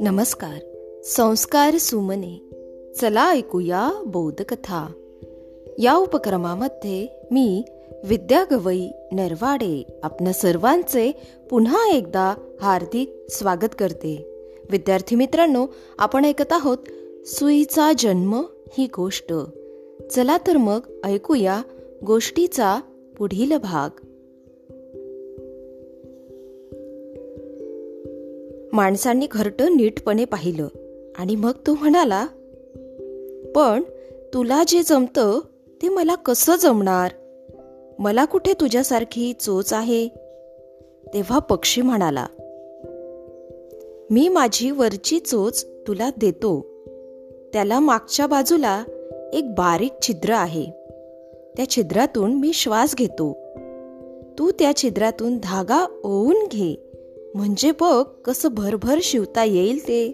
नमस्कार. संस्कार सुमने. चला ऐकूया कथा या उपक्रमामध्ये मी विद्या गवई नरवाडे आपल्या सर्वांचे पुन्हा एकदा हार्दिक स्वागत करते. विद्यार्थी मित्रांनो आपण ऐकत आहोत सुईचा जन्म ही गोष्ट. चला तर मग ऐकूया गोष्टीचा पुढील भाग. माणसांनी घरटं नीटपणे पाहिलं. आणि मग तो म्हणाला पण तुला जे जमतं ते मला कसं जमणार? मला कुठे तुझ्यासारखी चोच आहे? तेव्हा पक्षी म्हणाला मी माझी वरची चोच तुला देतो. त्याला मागच्या बाजूला एक बारीक छिद्र आहे. त्या छिद्रातून मी श्वास घेतो. तू त्या छिद्रातून धागा ओवून घे. म्हणजे बघ कसं भरभर शिवता येईल ते.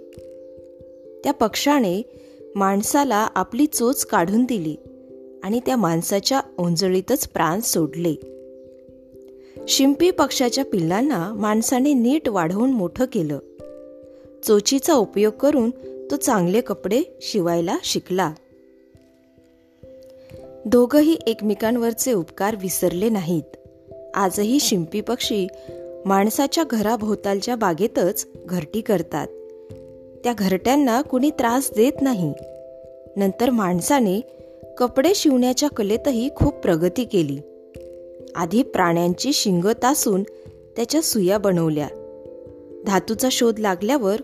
त्या पक्षाने माणसाला आपली चोच काढून दिली आणि त्या माणसाच्या ओंजळीतच प्राण सोडले. शिंपी पक्षाच्या पिल्लांना माणसाने नीट वाढवून मोठं केलं. चोचीचा उपयोग करून तो चांगले कपडे शिवायला शिकला. दोघही एकमेकांवरचे उपकार विसरले नाहीत. आजही शिंपी पक्षी माणसाच्या घराभोवतालच्या बागेतच घरटी करतात. त्या घरट्यांना कुणी त्रास देत नाही. नंतर माणसाने कपडे शिवण्याच्या कलेतही खूप प्रगती केली. आधी प्राण्यांची शिंग तासून त्याच्या सुया बनवल्या. धातूचा शोध लागल्यावर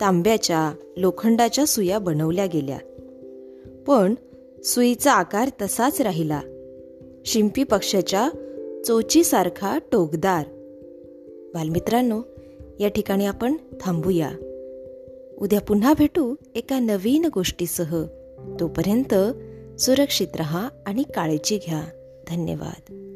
तांब्याच्या लोखंडाच्या सुया बनवल्या गेल्या. पण सुईचा आकार तसाच राहिला. शिंपी पक्षाच्या चोचीसारखा टोकदार बालमित्रांनो या ठिकाणी आपण थांबूया. उद्या पुन्हा भेटू एका नवीन गोष्टीसह. तोपर्यंत सुरक्षित रहा आणि काळजी घ्या. धन्यवाद.